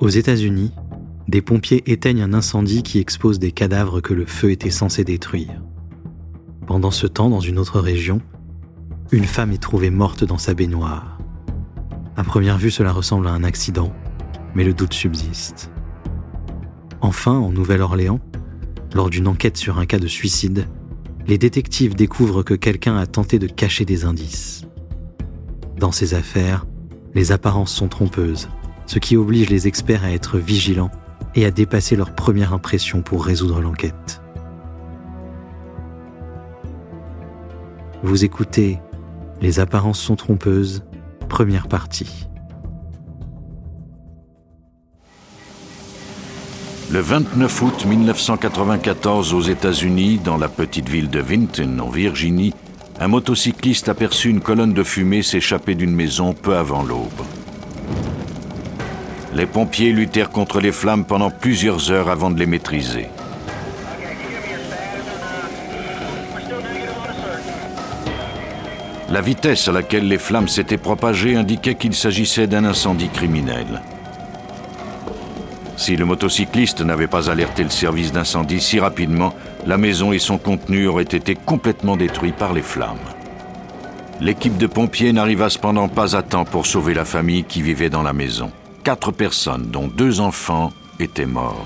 Aux États-Unis, des pompiers éteignent un incendie qui expose des cadavres que le feu était censé détruire. Pendant ce temps, dans une autre région, une femme est trouvée morte dans sa baignoire. À première vue, cela ressemble à un accident, mais le doute subsiste. Enfin, en Nouvelle-Orléans, lors d'une enquête sur un cas de suicide, les détectives découvrent que quelqu'un a tenté de cacher des indices. Dans ces affaires, les apparences sont trompeuses, ce qui oblige les experts à être vigilants et à dépasser leur première impression pour résoudre l'enquête. Vous écoutez Les apparences sont trompeuses, première partie. Le 29 août 1994 aux États-Unis, dans la petite ville de Vinton, en Virginie, un motocycliste aperçut une colonne de fumée s'échapper d'une maison peu avant l'aube. Les pompiers luttèrent contre les flammes pendant plusieurs heures avant de les maîtriser. La vitesse à laquelle les flammes s'étaient propagées indiquait qu'il s'agissait d'un incendie criminel. Si le motocycliste n'avait pas alerté le service d'incendie si rapidement, la maison et son contenu auraient été complètement détruits par les flammes. L'équipe de pompiers n'arriva cependant pas à temps pour sauver la famille qui vivait dans la maison. Quatre personnes, dont deux enfants, étaient morts.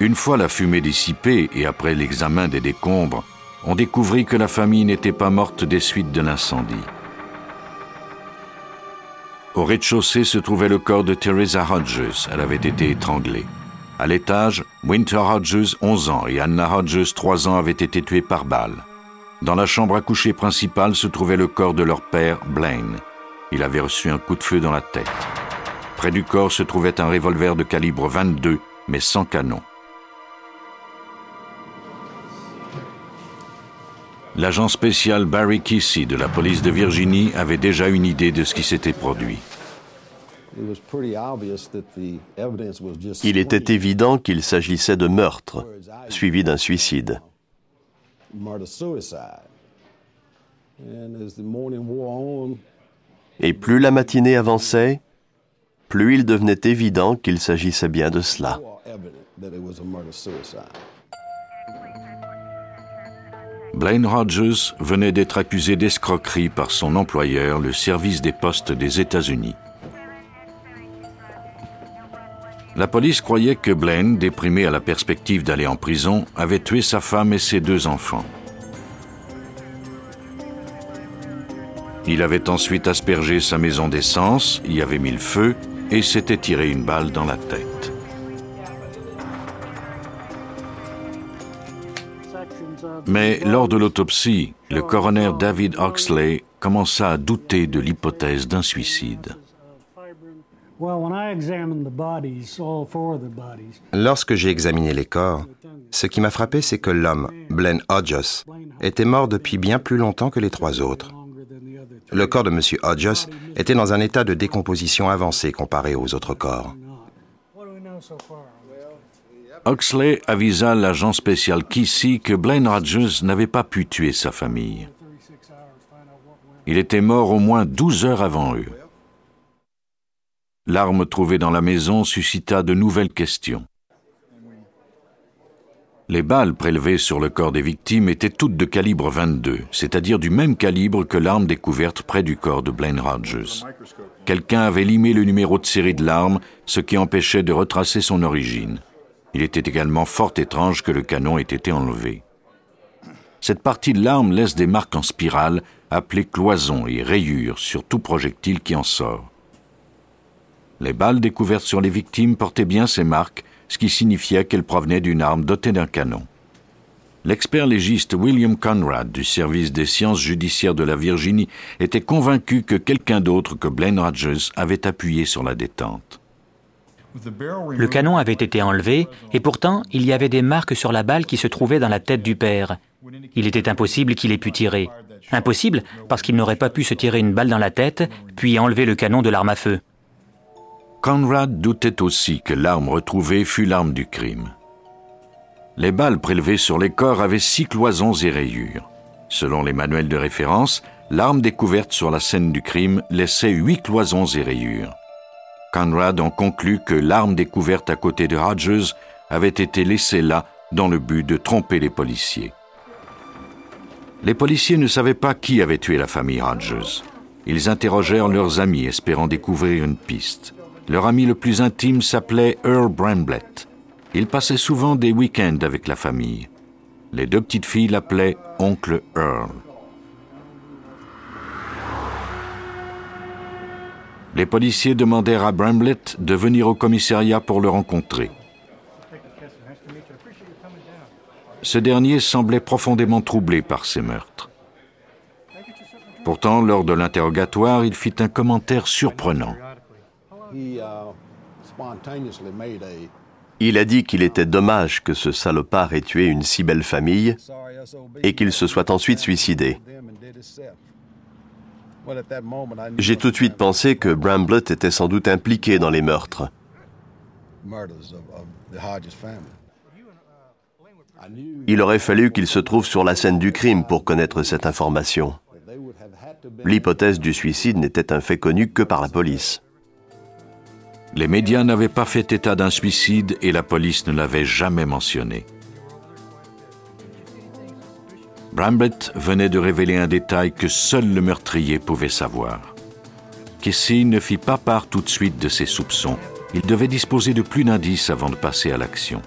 Une fois la fumée dissipée et après l'examen des décombres, on découvrit que la famille n'était pas morte des suites de l'incendie. Au rez-de-chaussée se trouvait le corps de Teresa Hodges. Elle avait été étranglée. À l'étage, Winter Hodges, 11 ans, et Anna Hodges, 3 ans, avaient été tués par balle. Dans la chambre à coucher principale se trouvait le corps de leur père, Blaine. Il avait reçu un coup de feu dans la tête. Près du corps se trouvait un revolver de calibre 22, mais sans canon. L'agent spécial Barry Kissy de la police de Virginie avait déjà une idée de ce qui s'était produit. Il était évident qu'il s'agissait de meurtre, suivi d'un suicide. Et plus la matinée avançait, plus il devenait évident qu'il s'agissait bien de cela. Blaine Rogers venait d'être accusé d'escroquerie par son employeur, le service des postes des États-Unis. La police croyait que Blaine, déprimé à la perspective d'aller en prison, avait tué sa femme et ses deux enfants. Il avait ensuite aspergé sa maison d'essence, y avait mis le feu et s'était tiré une balle dans la tête. Mais lors de l'autopsie, le coroner David Oxley commença à douter de l'hypothèse d'un suicide. Lorsque j'ai examiné les corps, ce qui m'a frappé, c'est que l'homme, Blaine Hodges, était mort depuis bien plus longtemps que les trois autres. Le corps de M. Hodges était dans un état de décomposition avancé comparé aux autres corps. Oxley avisa l'agent spécial Kissy que Blaine Hodges n'avait pas pu tuer sa famille. Il était mort au moins 12 heures avant eux. L'arme trouvée dans la maison suscita de nouvelles questions. Les balles prélevées sur le corps des victimes étaient toutes de calibre 22, c'est-à-dire du même calibre que l'arme découverte près du corps de Blaine Rogers. Quelqu'un avait limé le numéro de série de l'arme, ce qui empêchait de retracer son origine. Il était également fort étrange que le canon ait été enlevé. Cette partie de l'arme laisse des marques en spirale, appelées cloisons et rayures sur tout projectile qui en sort. Les balles découvertes sur les victimes portaient bien ces marques, ce qui signifiait qu'elles provenaient d'une arme dotée d'un canon. L'expert légiste William Conrad du service des sciences judiciaires de la Virginie était convaincu que quelqu'un d'autre que Blaine Rogers avait appuyé sur la détente. Le canon avait été enlevé et pourtant il y avait des marques sur la balle qui se trouvait dans la tête du père. Il était impossible qu'il ait pu tirer. Impossible parce qu'il n'aurait pas pu se tirer une balle dans la tête puis enlever le canon de l'arme à feu. Conrad doutait aussi que l'arme retrouvée fût l'arme du crime. Les balles prélevées sur les corps avaient six cloisons et rayures. Selon les manuels de référence, l'arme découverte sur la scène du crime laissait huit cloisons et rayures. Conrad en conclut que l'arme découverte à côté de Rogers avait été laissée là dans le but de tromper les policiers. Les policiers ne savaient pas qui avait tué la famille Rogers. Ils interrogèrent leurs amis espérant découvrir une piste. Leur ami le plus intime s'appelait Earl Bramblett. Il passait souvent des week-ends avec la famille. Les deux petites filles l'appelaient Oncle Earl. Les policiers demandèrent à Bramblett de venir au commissariat pour le rencontrer. Ce dernier semblait profondément troublé par ces meurtres. Pourtant, lors de l'interrogatoire, il fit un commentaire surprenant. Il a dit qu'il était dommage que ce salopard ait tué une si belle famille et qu'il se soit ensuite suicidé. J'ai tout de suite pensé que Bramblett était sans doute impliqué dans les meurtres. Il aurait fallu qu'il se trouve sur la scène du crime pour connaître cette information. L'hypothèse du suicide n'était un fait connu que par la police. Les médias n'avaient pas fait état d'un suicide et la police ne l'avait jamais mentionné. Bramblett venait de révéler un détail que seul le meurtrier pouvait savoir. Casey ne fit pas part tout de suite de ses soupçons. Il devait disposer de plus d'indices avant de passer à l'action.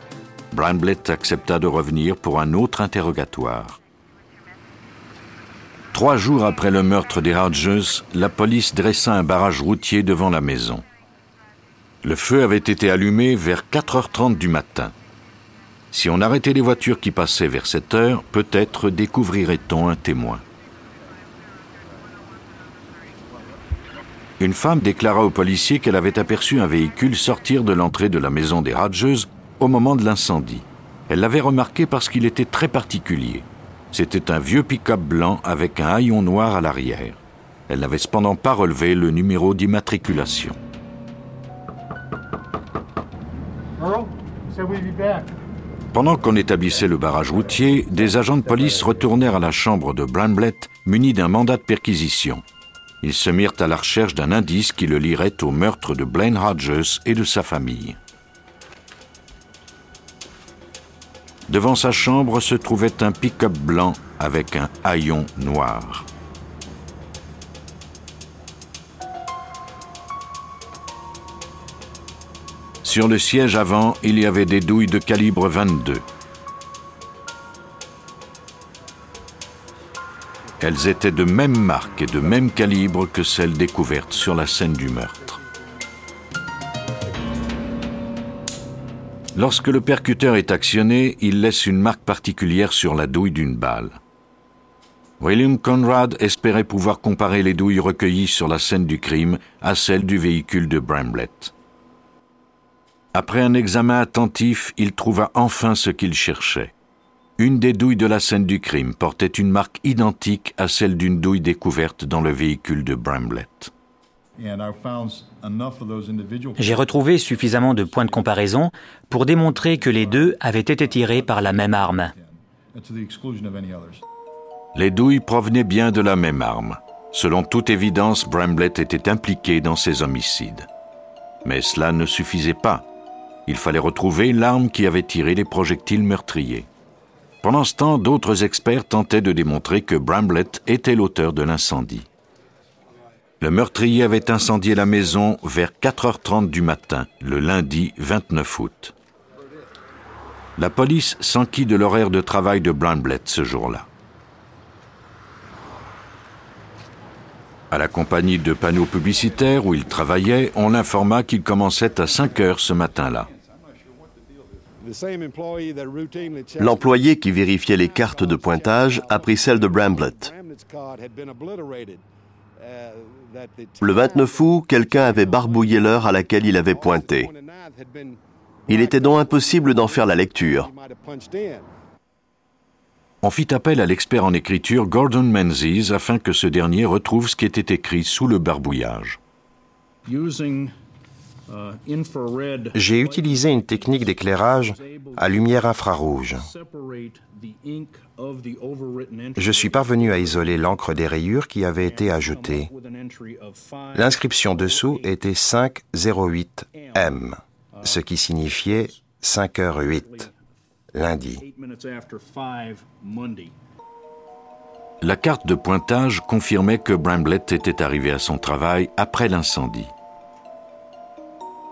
Bramblett accepta de revenir pour un autre interrogatoire. Trois jours après le meurtre des Rogers, la police dressa un barrage routier devant la maison. Le feu avait été allumé vers 4h30 du matin. Si on arrêtait les voitures qui passaient vers cette heure, peut-être découvrirait-on un témoin. Une femme déclara aux policiers qu'elle avait aperçu un véhicule sortir de l'entrée de la maison des Rogers au moment de l'incendie. Elle l'avait remarqué parce qu'il était très particulier. C'était un vieux pick-up blanc avec un haillon noir à l'arrière. Elle n'avait cependant pas relevé le numéro d'immatriculation. Pendant qu'on établissait le barrage routier, des agents de police retournèrent à la chambre de Bramblett munis d'un mandat de perquisition. Ils se mirent à la recherche d'un indice qui le lirait au meurtre de Blaine Rogers et de sa famille. Devant sa chambre se trouvait un pick-up blanc avec un haillon noir. Sur le siège avant, il y avait des douilles de calibre 22. Elles étaient de même marque et de même calibre que celles découvertes sur la scène du meurtre. Lorsque le percuteur est actionné, il laisse une marque particulière sur la douille d'une balle. William Conrad espérait pouvoir comparer les douilles recueillies sur la scène du crime à celles du véhicule de Bramblett. Après un examen attentif, il trouva enfin ce qu'il cherchait. Une des douilles de la scène du crime portait une marque identique à celle d'une douille découverte dans le véhicule de Bramblett. J'ai retrouvé suffisamment de points de comparaison pour démontrer que les deux avaient été tirés par la même arme. Les douilles provenaient bien de la même arme. Selon toute évidence, Bramblett était impliqué dans ces homicides. Mais cela ne suffisait pas. Il fallait retrouver l'arme qui avait tiré les projectiles meurtriers. Pendant ce temps, d'autres experts tentaient de démontrer que Bramblett était l'auteur de l'incendie. Le meurtrier avait incendié la maison vers 4h30 du matin, le lundi 29 août. La police s'enquit de l'horaire de travail de Bramblett ce jour-là. À la compagnie de panneaux publicitaires où il travaillait, on l'informa qu'il commençait à 5 heures ce matin-là. L'employé qui vérifiait les cartes de pointage a pris celle de Bramblett. Le 29 août, quelqu'un avait barbouillé l'heure à laquelle il avait pointé. Il était donc impossible d'en faire la lecture. On fit appel à l'expert en écriture Gordon Menzies afin que ce dernier retrouve ce qui était écrit sous le barbouillage. J'ai utilisé une technique d'éclairage à lumière infrarouge. Je suis parvenu à isoler l'encre des rayures qui avait été ajoutée. L'inscription dessous était 508M, ce qui signifiait 5h08, lundi. La carte de pointage confirmait que Bramblett était arrivé à son travail après l'incendie.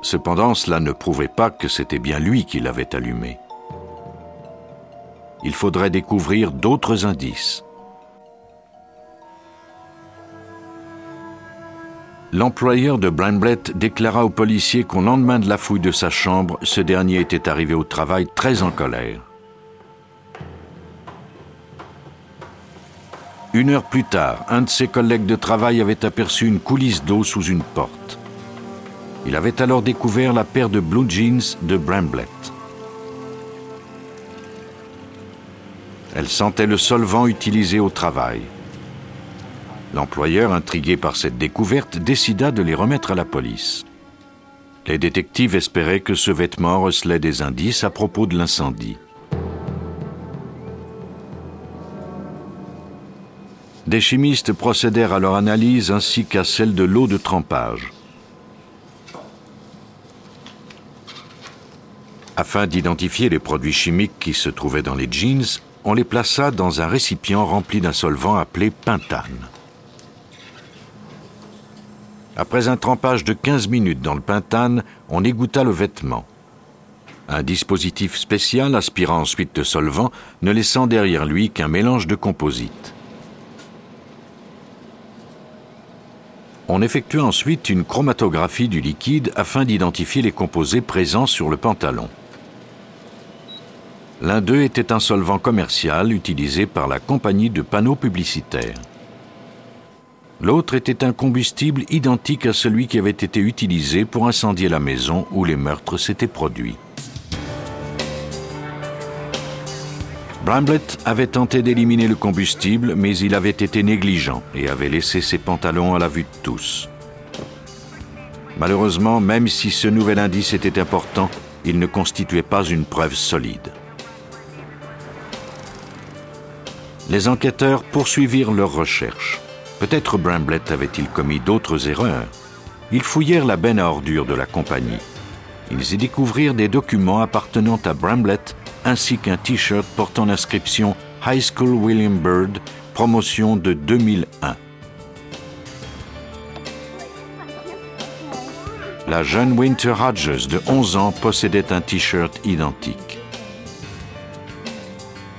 Cependant, cela ne prouvait pas que c'était bien lui qui l'avait allumé. Il faudrait découvrir d'autres indices. L'employeur de Bramblett déclara au policier qu'au lendemain de la fouille de sa chambre, ce dernier était arrivé au travail très en colère. Une heure plus tard, un de ses collègues de travail avait aperçu une coulisse d'eau sous une porte. Il avait alors découvert la paire de blue jeans de Bramblett. Elle sentait le solvant utilisé au travail. L'employeur, intrigué par cette découverte, décida de les remettre à la police. Les détectives espéraient que ce vêtement recelait des indices à propos de l'incendie. Des chimistes procédèrent à leur analyse ainsi qu'à celle de l'eau de trempage. Afin d'identifier les produits chimiques qui se trouvaient dans les jeans, on les plaça dans un récipient rempli d'un solvant appelé pentane. Après un trempage de 15 minutes dans le pentane, on égoutta le vêtement. Un dispositif spécial aspirant ensuite de solvant, ne laissant derrière lui qu'un mélange de composites. On effectua ensuite une chromatographie du liquide afin d'identifier les composés présents sur le pantalon. L'un d'eux était un solvant commercial utilisé par la compagnie de panneaux publicitaires. L'autre était un combustible identique à celui qui avait été utilisé pour incendier la maison où les meurtres s'étaient produits. Bramblett avait tenté d'éliminer le combustible, mais il avait été négligent et avait laissé ses pantalons à la vue de tous. Malheureusement, même si ce nouvel indice était important, il ne constituait pas une preuve solide. Les enquêteurs poursuivirent leurs recherches. Peut-être Bramblett avait-il commis d'autres erreurs. Ils fouillèrent la benne à ordures de la compagnie. Ils y découvrirent des documents appartenant à Bramblett ainsi qu'un t-shirt portant l'inscription High School William Byrd, promotion de 2001. La jeune Winter Hodges de 11 ans possédait un t-shirt identique.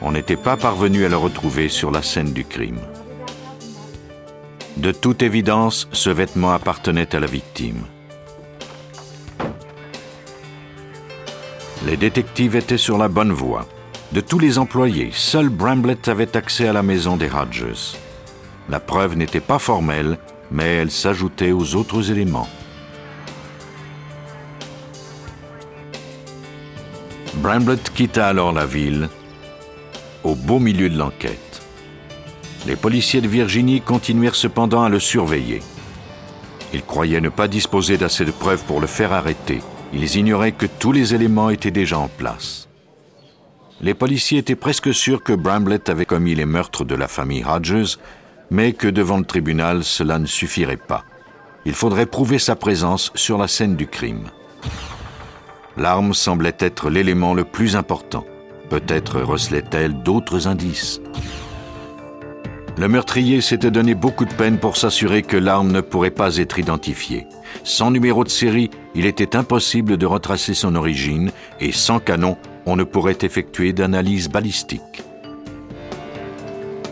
On n'était pas parvenu à le retrouver sur la scène du crime. De toute évidence, ce vêtement appartenait à la victime. Les détectives étaient sur la bonne voie. De tous les employés, seul Bramblett avait accès à la maison des Hodges. La preuve n'était pas formelle, mais elle s'ajoutait aux autres éléments. Bramblett quitta alors la ville au beau milieu de l'enquête. Les policiers de Virginie continuèrent cependant à le surveiller. Ils croyaient ne pas disposer d'assez de preuves pour le faire arrêter. Ils ignoraient que tous les éléments étaient déjà en place. Les policiers étaient presque sûrs que Bramblett avait commis les meurtres de la famille Hodges, mais que devant le tribunal, cela ne suffirait pas. Il faudrait prouver sa présence sur la scène du crime. L'arme semblait être l'élément le plus important. Peut-être recelait-elle d'autres indices. Le meurtrier s'était donné beaucoup de peine pour s'assurer que l'arme ne pourrait pas être identifiée. Sans numéro de série, il était impossible de retracer son origine et sans canon, on ne pourrait effectuer d'analyse balistique.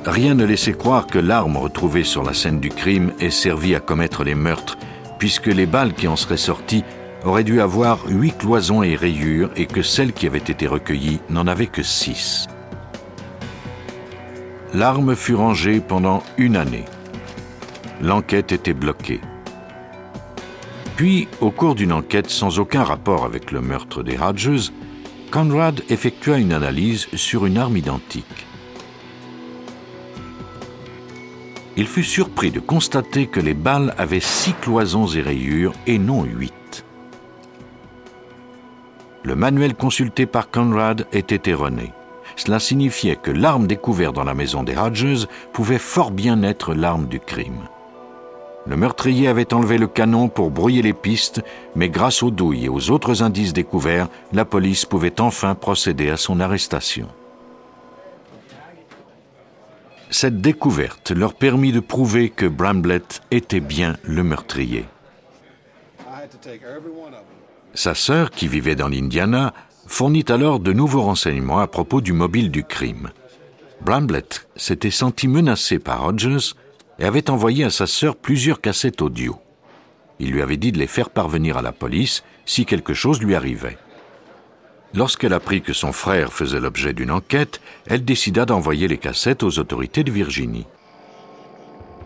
Rien ne laissait croire que l'arme retrouvée sur la scène du crime ait servi à commettre les meurtres, puisque les balles qui en seraient sorties auraient dû avoir huit cloisons et rayures et que celles qui avaient été recueillies n'en avaient que six. L'arme fut rangée pendant une année. L'enquête était bloquée. Puis, au cours d'une enquête sans aucun rapport avec le meurtre des Hodges, Conrad effectua une analyse sur une arme identique. Il fut surpris de constater que les balles avaient six cloisons et rayures et non huit. Le manuel consulté par Conrad était erroné. Cela signifiait que l'arme découverte dans la maison des Hodges pouvait fort bien être l'arme du crime. Le meurtrier avait enlevé le canon pour brouiller les pistes, mais grâce aux douilles et aux autres indices découverts, la police pouvait enfin procéder à son arrestation. Cette découverte leur permit de prouver que Bramblett était bien le meurtrier. Sa sœur, qui vivait dans l'Indiana, fournit alors de nouveaux renseignements à propos du mobile du crime. Bramblett s'était senti menacé par Hodges et avait envoyé à sa sœur plusieurs cassettes audio. Il lui avait dit de les faire parvenir à la police si quelque chose lui arrivait. Lorsqu'elle apprit que son frère faisait l'objet d'une enquête, elle décida d'envoyer les cassettes aux autorités de Virginie.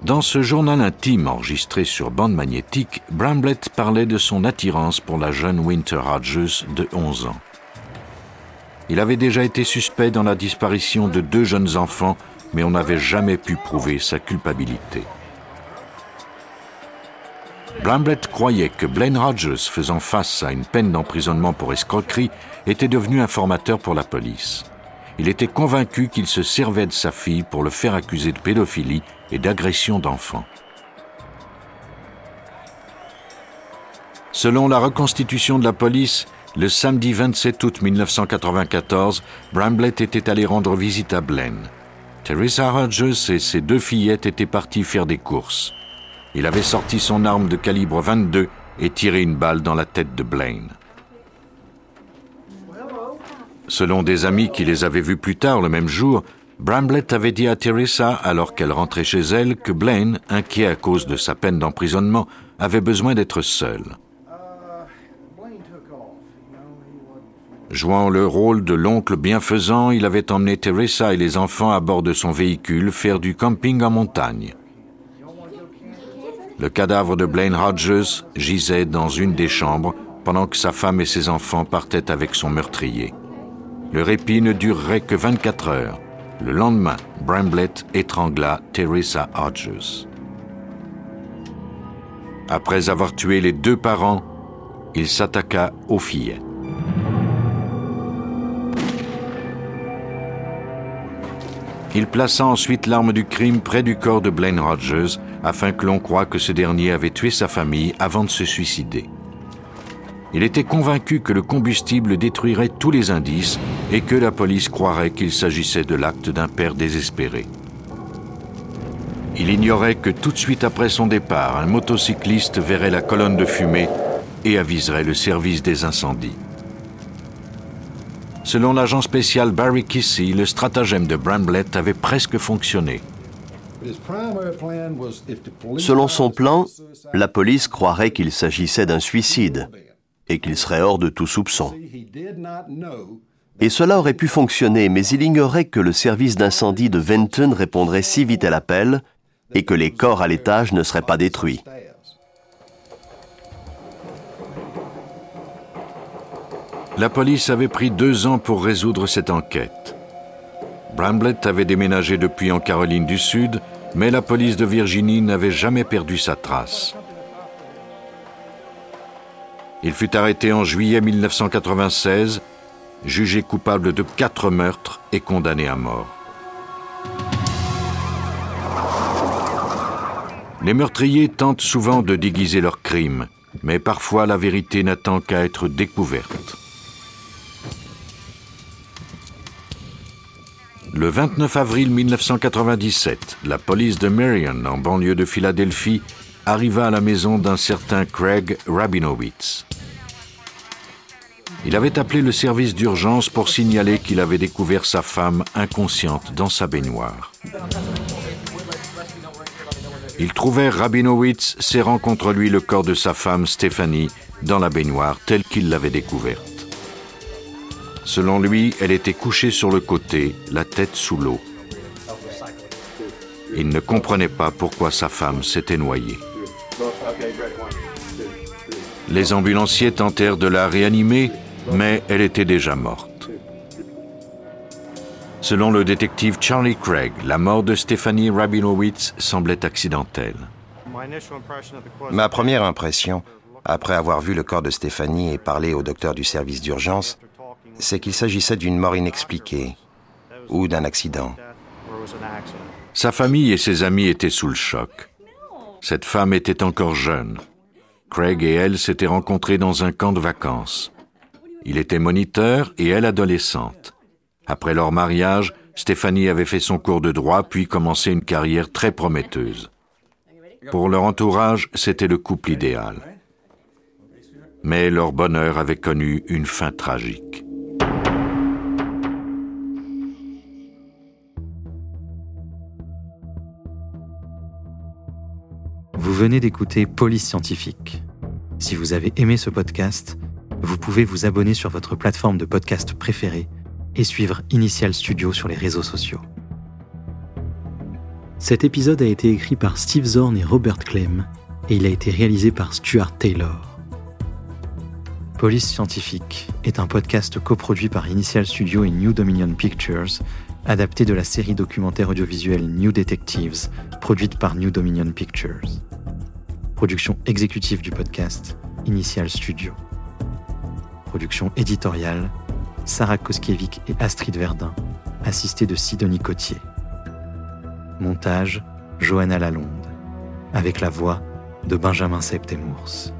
Dans ce journal intime enregistré sur bande magnétique, Bramblett parlait de son attirance pour la jeune Winter Hodges de 11 ans. Il avait déjà été suspect dans la disparition de deux jeunes enfants mais on n'avait jamais pu prouver sa culpabilité. Bramblett croyait que Blaine Rogers, faisant face à une peine d'emprisonnement pour escroquerie, était devenu informateur pour la police. Il était convaincu qu'il se servait de sa fille pour le faire accuser de pédophilie et d'agression d'enfants. Selon la reconstitution de la police, le samedi 27 août 1994, Bramblett était allé rendre visite à Blaine. Teresa Hodges et ses deux fillettes étaient partis faire des courses. Il avait sorti son arme de calibre 22 et tiré une balle dans la tête de Blaine. Selon des amis qui les avaient vus plus tard le même jour, Bramblett avait dit à Teresa, alors qu'elle rentrait chez elle, que Blaine, inquiet à cause de sa peine d'emprisonnement, avait besoin d'être seul. Jouant le rôle de l'oncle bienfaisant, il avait emmené Teresa et les enfants à bord de son véhicule faire du camping en montagne. Le cadavre de Blaine Hodges gisait dans une des chambres pendant que sa femme et ses enfants partaient avec son meurtrier. Le répit ne durerait que 24 heures. Le lendemain, Bramblett étrangla Teresa Hodges. Après avoir tué les deux parents, il s'attaqua aux fillettes. Il plaça ensuite l'arme du crime près du corps de Blaine Rogers afin que l'on croie que ce dernier avait tué sa famille avant de se suicider. Il était convaincu que le combustible détruirait tous les indices et que la police croirait qu'il s'agissait de l'acte d'un père désespéré. Il ignorait que tout de suite après son départ, un motocycliste verrait la colonne de fumée et aviserait le service des incendies. Selon l'agent spécial Barry Kissy, le stratagème de Bramblett avait presque fonctionné. Selon son plan, la police croirait qu'il s'agissait d'un suicide et qu'il serait hors de tout soupçon. Et cela aurait pu fonctionner, mais il ignorait que le service d'incendie de Venton répondrait si vite à l'appel et que les corps à l'étage ne seraient pas détruits. La police avait pris deux ans pour résoudre cette enquête. Bramblett avait déménagé depuis en Caroline du Sud, mais la police de Virginie n'avait jamais perdu sa trace. Il fut arrêté en juillet 1996, jugé coupable de quatre meurtres et condamné à mort. Les meurtriers tentent souvent de déguiser leurs crimes, mais parfois la vérité n'attend qu'à être découverte. Le 29 avril 1997, la police de Marion, en banlieue de Philadelphie, arriva à la maison d'un certain Craig Rabinowitz. Il avait appelé le service d'urgence pour signaler qu'il avait découvert sa femme inconsciente dans sa baignoire. Il trouvait Rabinowitz serrant contre lui le corps de sa femme Stéphanie dans la baignoire telle qu'il l'avait découverte. Selon lui, elle était couchée sur le côté, la tête sous l'eau. Il ne comprenait pas pourquoi sa femme s'était noyée. Les ambulanciers tentèrent de la réanimer, mais elle était déjà morte. Selon le détective Charlie Craig, la mort de Stephanie Rabinowitz semblait accidentelle. Ma première impression après avoir vu le corps de Stéphanie et parlé au docteur du service d'urgence, c'est qu'il s'agissait d'une mort inexpliquée ou d'un accident. Sa famille et ses amis étaient sous le choc. Cette femme était encore jeune. Craig et elle s'étaient rencontrés dans un camp de vacances. Il était moniteur et elle adolescente. Après leur mariage, Stéphanie avait fait son cours de droit puis commencé une carrière très prometteuse. Pour leur entourage, c'était le couple idéal. Mais leur bonheur avait connu une fin tragique. Vous venez d'écouter Police Scientifique. Si vous avez aimé ce podcast, vous pouvez vous abonner sur votre plateforme de podcast préférée et suivre Initial Studio sur les réseaux sociaux. Cet épisode a été écrit par Steve Zorn et Robert Clem et il a été réalisé par Stuart Taylor. Police Scientifique est un podcast coproduit par Initial Studio et New Dominion Pictures, adapté de la série documentaire audiovisuelle New Detectives, produite par New Dominion Pictures. Production exécutive du podcast, Initial Studio. Production éditoriale, Sarah Koskiewicz et Astrid Verdun, assistée de Sidonie Cotier. Montage, Johanna Lalonde, avec la voix de Benjamin Septemours.